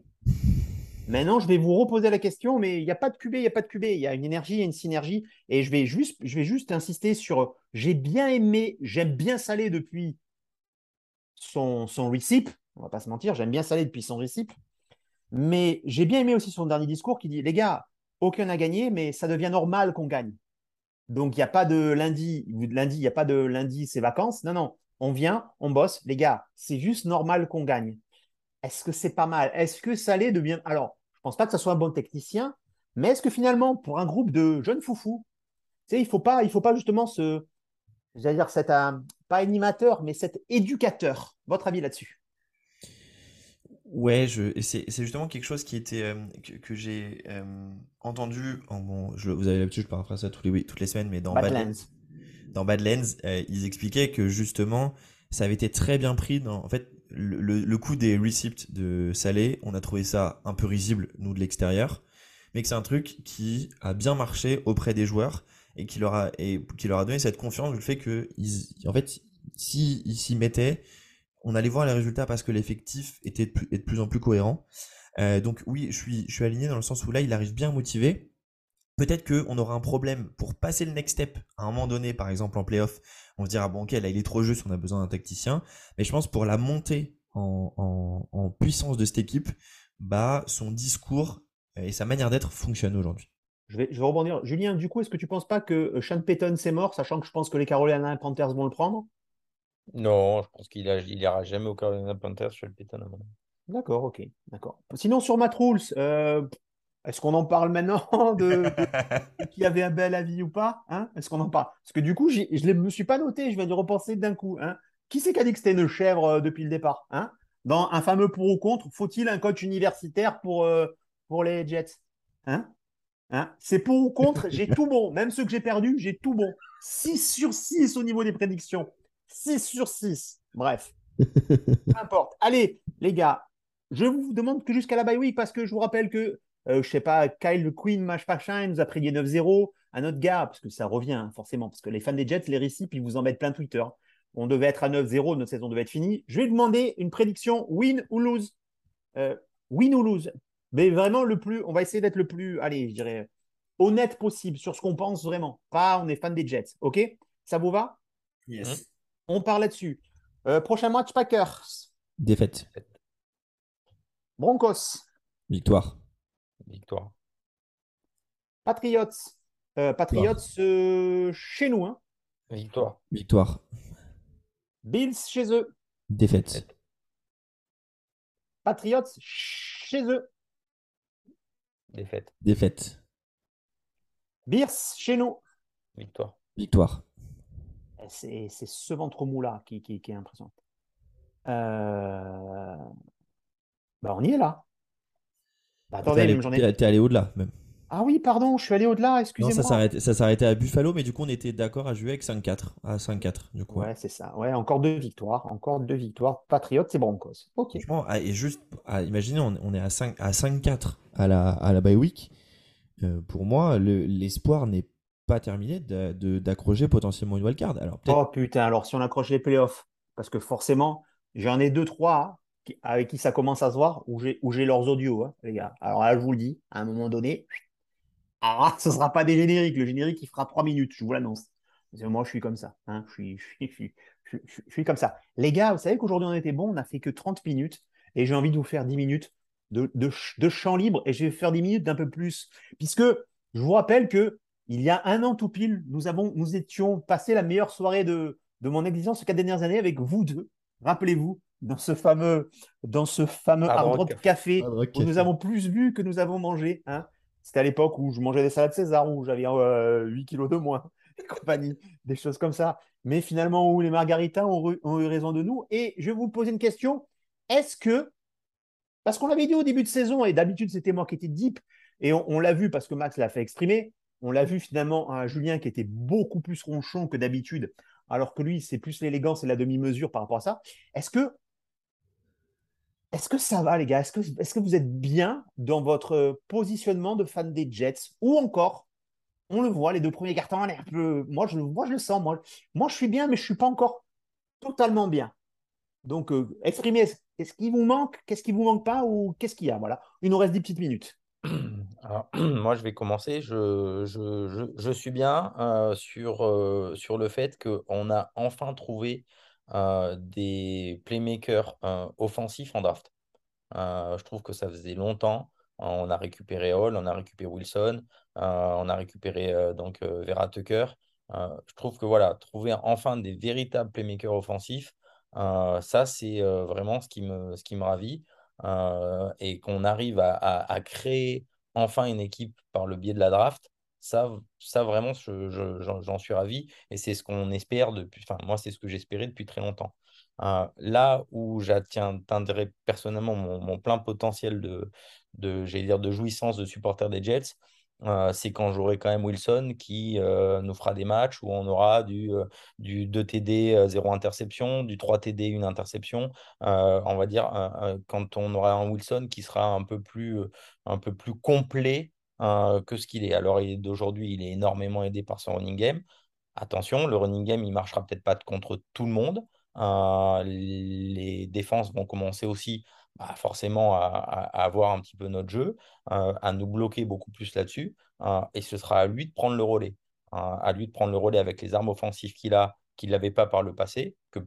Maintenant, je vais vous reposer la question, mais il n'y a pas de QB, il n'y a pas de QB. Il y a une énergie, il y a une synergie. Et je vais juste, insister sur j'ai bien aimé, j'aime bien Salé depuis son, son récip. On va pas se mentir, j'aime bien Salé depuis son récip. Mais j'ai bien aimé aussi son dernier discours qui dit les gars, aucun n'a gagné, mais ça devient normal qu'on gagne. Donc, il n'y a pas de lundi, lundi, il n'y a pas de lundi, c'est vacances. Non, non, on vient, on bosse. Les gars, c'est juste normal qu'on gagne. Est-ce que c'est pas mal? Est-ce que Salé devient. Alors, je ne pense pas que ce soit un bon technicien, mais est-ce que finalement, pour un groupe de jeunes foufous, tu sais, il ne faut, pas, faut justement se. J'allais dire, cet, euh, pas animateur, mais cet éducateur. Votre avis là-dessus? Ouais, je, c'est justement quelque chose qui était euh, que, que j'ai euh, entendu. En, bon, je, vous avez l'habitude, je paraphrase ça tous les, oui, toutes les semaines, mais dans Badlands, Badlands. dans Badlands, euh, ils expliquaient que justement, ça avait été très bien pris dans. En fait, le, le, le coup des receipts de Salé, on a trouvé ça un peu risible, nous, de l'extérieur, mais que c'est un truc qui a bien marché auprès des joueurs et qui leur a, et qui leur a donné cette confiance du fait que, ils, en fait, s'ils s'y mettaient, on allait voir les résultats parce que l'effectif était de plus, est de plus en plus cohérent. Euh, donc oui, je suis, aligné dans le sens où là, il arrive bien motivé. Peut-être qu'on aura un problème pour passer le next step à un moment donné, par exemple en playoff. On se dira, bon, ok, là, il est trop juste, on a besoin d'un tacticien. Mais je pense pour la montée en, puissance de cette équipe, bah, son discours et sa manière d'être fonctionnent aujourd'hui. Je vais, je vais rebondir. Julien, du coup, est-ce que tu ne penses pas que euh, Sean Payton c'est mort, sachant que je pense que les Carolina Panthers vont le prendre? Non, je pense qu'il a, il ira jamais au Carolina Panthers sur le Payton. à mon avis. D'accord, ok, d'accord. Sinon, sur Matt Rules, euh, est-ce qu'on en parle maintenant de, de qui avait un bel avis ou pas hein? Est-ce qu'on en parle? Parce que du coup, je ne me suis pas noté, je viens de repenser d'un coup. Hein qui c'est qui a dit que c'était une chèvre euh, depuis le départ hein? Dans un fameux pour ou contre, faut-il un coach universitaire pour, euh, pour les Jets hein? Hein? C'est pour ou contre, j'ai tout bon. Même ceux que j'ai perdus, j'ai tout bon. 6 sur 6 au niveau des prédictions. 6 sur 6. Bref. Peu importe. Allez, les gars, je vous demande que jusqu'à la bye week, parce que je vous rappelle que, euh, je sais pas, Kyle Quinn, match machin, il nous a prédit 9-0. Un autre gars, parce que ça revient, hein, forcément, parce que les fans des Jets, les récits, ils vous en mettent plein Twitter. On devait être à 9-0, notre saison devait être finie. Je vais demander une prédiction win ou lose. Euh, win ou lose. Mais vraiment le plus, on va essayer d'être le plus, allez, je dirais, honnête possible sur ce qu'on pense vraiment. Pas, on est fan des Jets. OK? Ça vous va? Yes. On parle là-dessus. Euh, prochain match, Packers. Défaite. Broncos. Victoire. Victoire. Patriots. Euh, Patriots euh, chez nous. Hein. Victoire. Victoire. Bills chez eux. Défaite. Patriots chez eux. Défaite. Défaite. Bears chez nous. Victoire. Victoire. C'est c'est ce ventre mou-là qui, qui, qui est impressionnant. Euh... bah, on y est là. Bah, attendez, allé, même j'en ai. t'es- t'es allé au-delà même. Ah oui, pardon, je suis allé au-delà, excusez-moi. ça s'arrêtait, à Buffalo, mais du coup, on était d'accord à jouer avec 5-4. À 5-4, du coup. Ouais, c'est ça. Ouais, encore deux victoires. Encore deux victoires. Patriots et Broncos. Ok. Ah, et juste, ah, imaginez, on, est à 5 à 5-4 à la, à la bye week. Euh, pour moi, le- l'espoir n'est pas terminé d'accrocher potentiellement une wildcard. Oh putain, alors si on accroche les playoffs, parce que forcément, j'en ai deux, trois hein, avec qui ça commence à se voir, où j'ai leurs audios, hein, les gars. Alors là, je vous le dis, à un moment donné, ah, ce ne sera pas des génériques. Le générique, il fera trois minutes, je vous l'annonce. Moi, je suis comme ça. hein, Je, suis, je, suis, je, suis, je suis- comme ça. Les gars, vous savez qu'aujourd'hui, on était bon, on n'a fait que 30 minutes, et j'ai envie de vous faire 10 minutes de, de, de champ libre, et je vais faire 10 minutes d'un peu plus. Puisque je vous rappelle que il y a un an tout pile, nous, avons, nous étions passé la meilleure soirée de, de mon existence ces quatre dernières années avec vous deux. Rappelez-vous, dans ce fameux, dans ce fameux Hard Rock Rock Café, Hard Rock où nous avons plus bu que nous avons mangé. Hein. C'était à l'époque où je mangeais des salades César, où j'avais euh, 8 kilos de moins, et compagnie, des choses comme ça. Mais finalement, où les margaritas ont, eu- ont eu raison de nous. Et je vais vous poser une question. Est-ce que, parce qu'on l'avait dit au début de saison, et d'habitude c'était moi qui étais deep, et on, on l'a vu parce que Max l'a fait exprimer, on l'a vu finalement un Julien qui était beaucoup plus ronchon que d'habitude, alors que lui, c'est plus l'élégance et la demi-mesure par rapport à ça. Est-ce que ça va, les gars? Est-ce que, vous êtes bien dans votre positionnement de fan des Jets? Ou encore, on le voit, les deux premiers cartons. Moi, je, le sens. Moi, moi, je suis bien, mais je ne suis pas encore totalement bien. Donc, euh, exprimez. Est-ce qu'il vous manque Qu'est-ce qui vous manque pas Ou qu'est-ce qu'il y a? Voilà. Il nous reste 10 petites minutes. Moi, je vais commencer. Je, suis bien euh, sur, euh, sur le fait qu'on a enfin trouvé euh, des playmakers offensifs en draft. Je trouve que ça faisait longtemps. On a récupéré Hall, on a récupéré Wilson, on a récupéré donc Vera Tucker. Je trouve que voilà, trouver enfin des véritables playmakers offensifs, ça c'est vraiment ce qui me ravit. Euh, et qu'on arrive à, créer enfin une équipe par le biais de la draft, ça, ça vraiment, je- je- j'en suis ravi. Et c'est ce qu'on espère depuis, enfin moi c'est ce que j'espérais depuis très longtemps. Euh, là où j'atteindrai personnellement mon, plein potentiel de, de, dire, de jouissance de supporter des Jets, euh, c'est quand j'aurai quand même Wilson qui euh, nous fera des matchs où on aura du, euh, du 2 TD, euh, 0 interception, du 3 TD, 1 interception. On va dire quand on aura un Wilson qui sera un peu plus, un peu plus complet que ce qu'il est. Alors d'aujourd'hui, il est énormément aidé par son running game. Attention, le running game, il marchera peut-être pas contre tout le monde. Les défenses vont commencer aussi bah, forcément à, avoir un petit peu notre jeu, euh, à nous bloquer beaucoup plus là-dessus. euh, et ce sera à lui de prendre le relais. euh, à lui de prendre le relais avec les armes offensives qu'il a, qu'il n'avait pas par le passé, que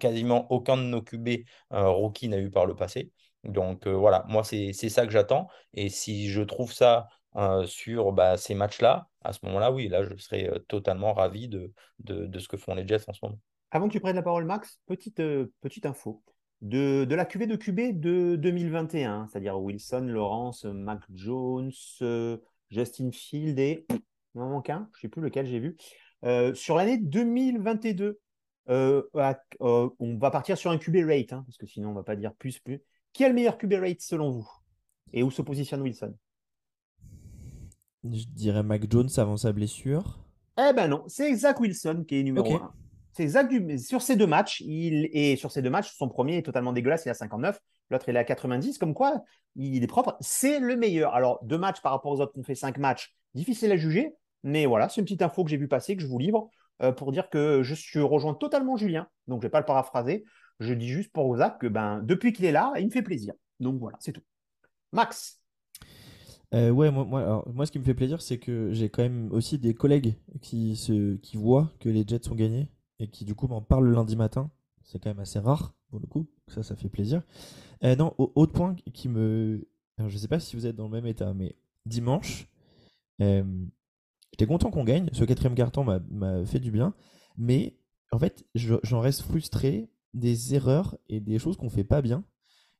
quasiment aucun de nos QB rookie n'a eu par le passé. Donc euh, voilà, moi c'est ça que j'attends. Et si je trouve ça sur bah, ces matchs-là, à ce moment-là, oui, là je serai euh, totalement ravi de, de, de ce que font les Jets en ce moment. Avant que tu prennes la parole, Max, petite, euh, petite info. De, de la QV de QB de 2021, c'est-à-dire Wilson, Lawrence, Mac Jones, euh, Justin Field et. Il m'en manque un, je ne sais plus lequel j'ai vu. Euh, sur l'année 2022, euh, à- euh, on va partir sur un QB rate, hein, parce que sinon on ne va pas dire plus, plus. Qui a le meilleur QB rate selon vous? Et où se positionne Wilson? Je dirais Mac Jones avant sa blessure. Eh ben non, c'est Zach Wilson qui est numéro Ok. 1. Zach du- sur ces deux matchs, il est sur ces deux matchs, son premier est totalement dégueulasse, il est à 59, l'autre il est à 90, comme quoi il est propre. C'est le meilleur. Alors, deux matchs par rapport aux autres qu'on fait cinq matchs, difficile à juger, mais voilà, c'est une petite info que j'ai vu passer, que je vous livre, euh, pour dire que je suis rejoint totalement Julien, donc je ne vais pas le paraphraser. Je dis juste pour Zach que ben, depuis qu'il est là, il me fait plaisir. Donc voilà, c'est tout. Max, Euh, ouais, moi, ce qui me fait plaisir, c'est que j'ai quand même aussi des collègues qui, qui voient que les Jets ont gagné et qui, du coup, m'en parlent le lundi matin. C'est quand même assez rare, pour le coup. Ça, ça fait plaisir. Euh, non, au- autre point qui me. Alors, je sais pas si vous êtes dans le même état, mais dimanche, euh, j'étais content qu'on gagne. Ce quatrième carton m'a fait du bien. Mais, en fait, je- j'en reste frustré des erreurs et des choses qu'on fait pas bien.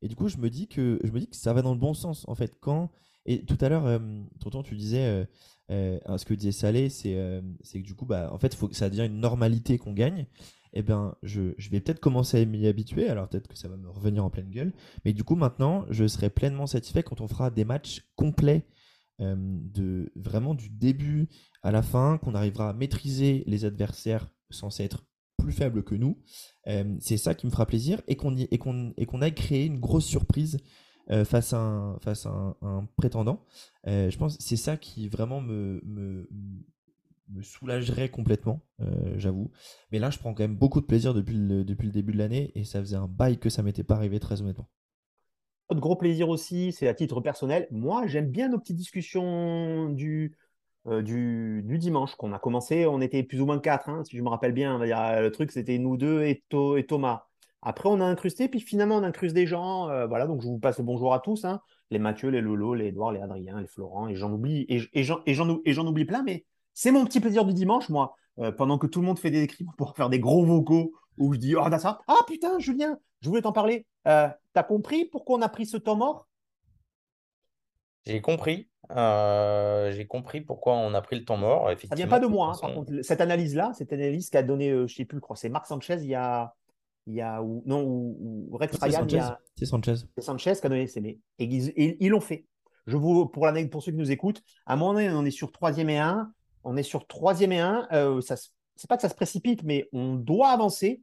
Et du coup, je me dis que, je me dis que ça va dans le bon sens. En fait, quand. Et tout à l'heure, euh, tonton, tu disais. Euh, ce que disait Salé, c'est euh, que du coup, bah, en fait, ça devienne une normalité qu'on gagne. eh ben, je, vais peut-être commencer à m'y habituer. Alors peut-être que ça va me revenir en pleine gueule. Mais du coup, maintenant, je serai pleinement satisfait quand on fera des matchs complets, euh, de, vraiment du début à la fin, qu'on arrivera à maîtriser les adversaires censés être plus faibles que nous. Euh, c'est ça qui me fera plaisir et qu'on qu'on aille créer une grosse surprise euh, face à un, face un, prétendant. Euh, je pense c'est ça qui vraiment me, me, soulagerait complètement, euh, j'avoue. Mais là, je prends quand même beaucoup de plaisir depuis le, depuis le début de l'année et ça faisait un bail que ça m'était pas arrivé très honnêtement. Autre gros plaisir aussi, c'est à titre personnel. Moi, j'aime bien nos petites discussions du, du, du dimanche qu'on a commencé. On était plus ou moins quatre, hein, si je me rappelle bien. Le truc, c'était nous deux et, To- et Thomas. Après, on a incrusté, puis finalement, on incruste des gens. euh, voilà, donc je vous passe le bonjour à tous. hein. les Mathieu, les Lolo, les Edouard, les Adrien, les Florent, et j'en oublie, et, et j'en, oublie plein, mais c'est mon petit plaisir du dimanche, moi. Euh, pendant que tout le monde fait des écrits pour faire des gros vocaux où je dis Oh, ça? Ah putain, Julien, je voulais t'en parler. Euh, T'as compris pourquoi on a pris ce temps mort? J'ai compris. euh, j'ai compris pourquoi on a pris le temps mort. Ça vient pas de moi, hein, par contre. Cette analyse-là, cette analyse qu'a donné, euh, je sais plus, je crois, c'est Marc Sanchez, il y a, il y a ou, non, ou, ou Rex C'est Ryan, il y Sanchez. a, C'est Sanchez. c'est Sanchez qui a donné Et ils et ils l'ont fait. Je vous, pour, l'année- pour ceux qui nous écoutent, à un moment donné, on est sur troisième et un. On est sur troisième et un. Euh, ça, c'est pas que ça se précipite, mais on doit avancer.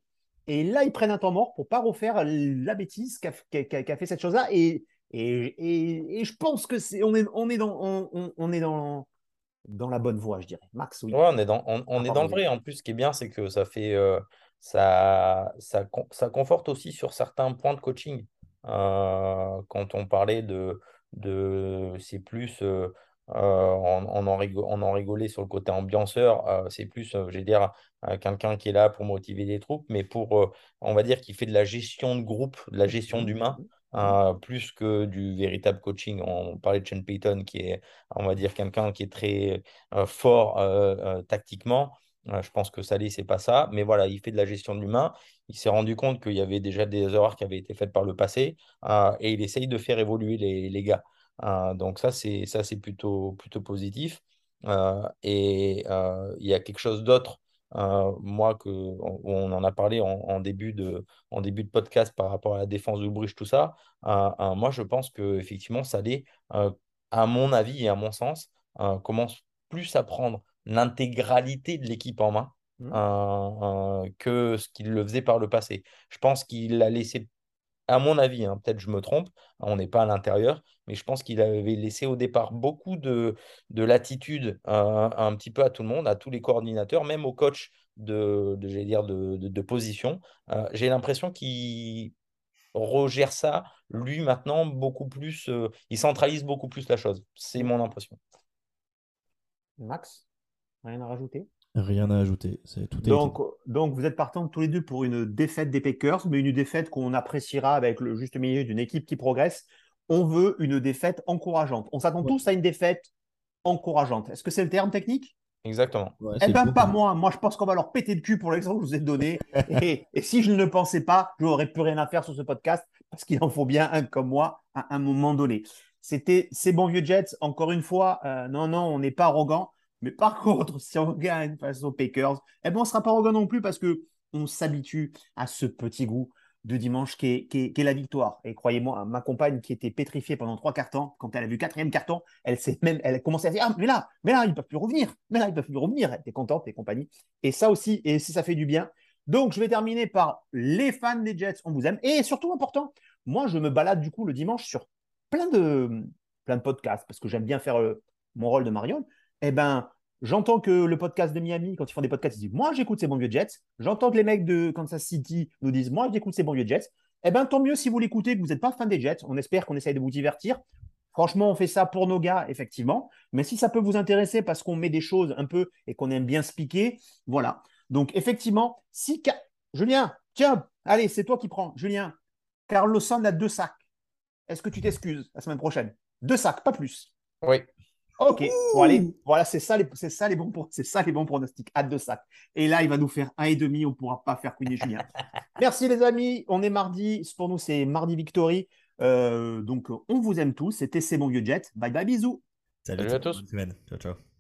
Et là, ils prennent un temps mort pour pas refaire la bêtise qu'a qu'a fait cette chose-là. Et, et, et, et je pense que c'est, on est, on est dans, on, on- on est dans, dans la bonne voie, je dirais. Max, oui. Ouais, on est dans, on, on est dans le vrai. En plus, ce qui est bien, c'est que ça fait euh, ça, ça, ça conforte aussi sur certains points de coaching. Euh, quand on parlait de, de c'est plus euh, euh, on, on en on en rigolait sur le côté ambianceur, euh, c'est plus, je vais dire, quelqu'un qui est là pour motiver les troupes, mais pour, on va dire, qui fait de la gestion de groupe, de la gestion Mhm, d'humain. euh, plus que du véritable coaching. On parlait de Sean Payton, qui est, on va dire, quelqu'un qui est très euh, fort euh, tactiquement. Je pense que Salé, c'est pas ça. Mais voilà, il fait de la gestion de l'humain. Il s'est rendu compte qu'il y avait déjà des erreurs qui avaient été faites par le passé euh, et il essaye de faire évoluer les, gars. Euh, donc ça, c'est ça, c'est plutôt, plutôt positif. Euh, et euh, il y a quelque chose d'autre, euh, moi, que, on, on en a parlé en, début de, en début de podcast par rapport à la défense de Bruges, tout ça. Moi, je pense que effectivement, euh, à mon avis et à mon sens, commence plus à prendre l'intégralité de l'équipe en main mhm. euh, euh, que ce qu'il le faisait par le passé. Je pense qu'il a laissé, à mon avis, hein, peut-être je me trompe, on n'est pas à l'intérieur, mais je pense qu'il avait laissé au départ beaucoup de, de latitude euh, un petit peu à tout le monde, à tous les coordinateurs, même au coach de, dire, de, de, de position. Euh, j'ai l'impression qu'il regère ça, lui, maintenant, beaucoup plus, euh, il centralise beaucoup plus la chose. C'est mon impression. Max, rien à rajouter? Rien à ajouter. C'est tout est Donc, donc, vous êtes partants tous les deux pour une défaite des Packers, mais une défaite qu'on appréciera avec le juste milieu d'une équipe qui progresse. On veut une défaite encourageante. On s'attend Ouais. tous à une défaite encourageante. Est-ce que c'est le terme technique? Exactement. Ouais, Eh bien, pas moi. Moi, je pense qu'on va leur péter le cul pour l'exemple que je vous ai donné. Et, et si je ne le pensais pas, je n'aurais plus rien à faire sur ce podcast parce qu'il en faut bien un comme moi à un moment donné. C'était ces bons vieux Jets. Encore une fois, euh, non, non, on n'est pas arrogant. Mais par contre, si on gagne face aux Packers, eh ben, on ne sera pas arrogant non plus parce que on s'habitue à ce petit goût de dimanche qui est, la victoire. Et croyez-moi, ma compagne qui était pétrifiée pendant trois quarts temps, quand elle a vu quatrième carton, elle s'est même, elle a commencé à dire ah mais là, mais là ils peuvent plus revenir, mais là ils peuvent plus revenir. Elle était contente et compagnie. Et ça aussi, et si ça fait du bien. Donc je vais terminer par les fans des Jets, on vous aime. Et surtout important, moi je me balade du coup le dimanche sur plein de plein de podcasts parce que j'aime bien faire euh, mon rôle de Marion. Eh ben J'entends que le podcast de Miami, quand ils font des podcasts, ils disent Moi, j'écoute ces bons vieux Jets. J'entends que les mecs de Kansas City nous disent Moi, j'écoute ces bons vieux Jets. Eh bien, tant mieux si vous l'écoutez, que vous n'êtes pas fan des Jets. On espère qu'on essaye de vous divertir. Franchement, on fait ça pour nos gars, effectivement. Mais si ça peut vous intéresser parce qu'on met des choses un peu et qu'on aime bien se piquer, voilà. Donc, effectivement, si. Julien, tiens, allez, c'est toi qui prends. Julien, Carlosson a deux sacs. Est-ce que tu t'excuses la semaine prochaine? Deux sacs, pas plus. Oui. Ok, bon allez, voilà, c'est ça les, c'est ça les bons, c'est ça les bons pronostics. Hâte de sac. Et là, il va nous faire un et demi, on ne pourra pas faire Queen et Julien. Merci les amis, on est mardi. Pour nous, c'est mardi Victory. Euh, donc, on vous aime tous. C'était C'est bon vieux Jet. Bye bye, bisous. Salut, Salut à tous. Bonne semaine. Ciao, ciao.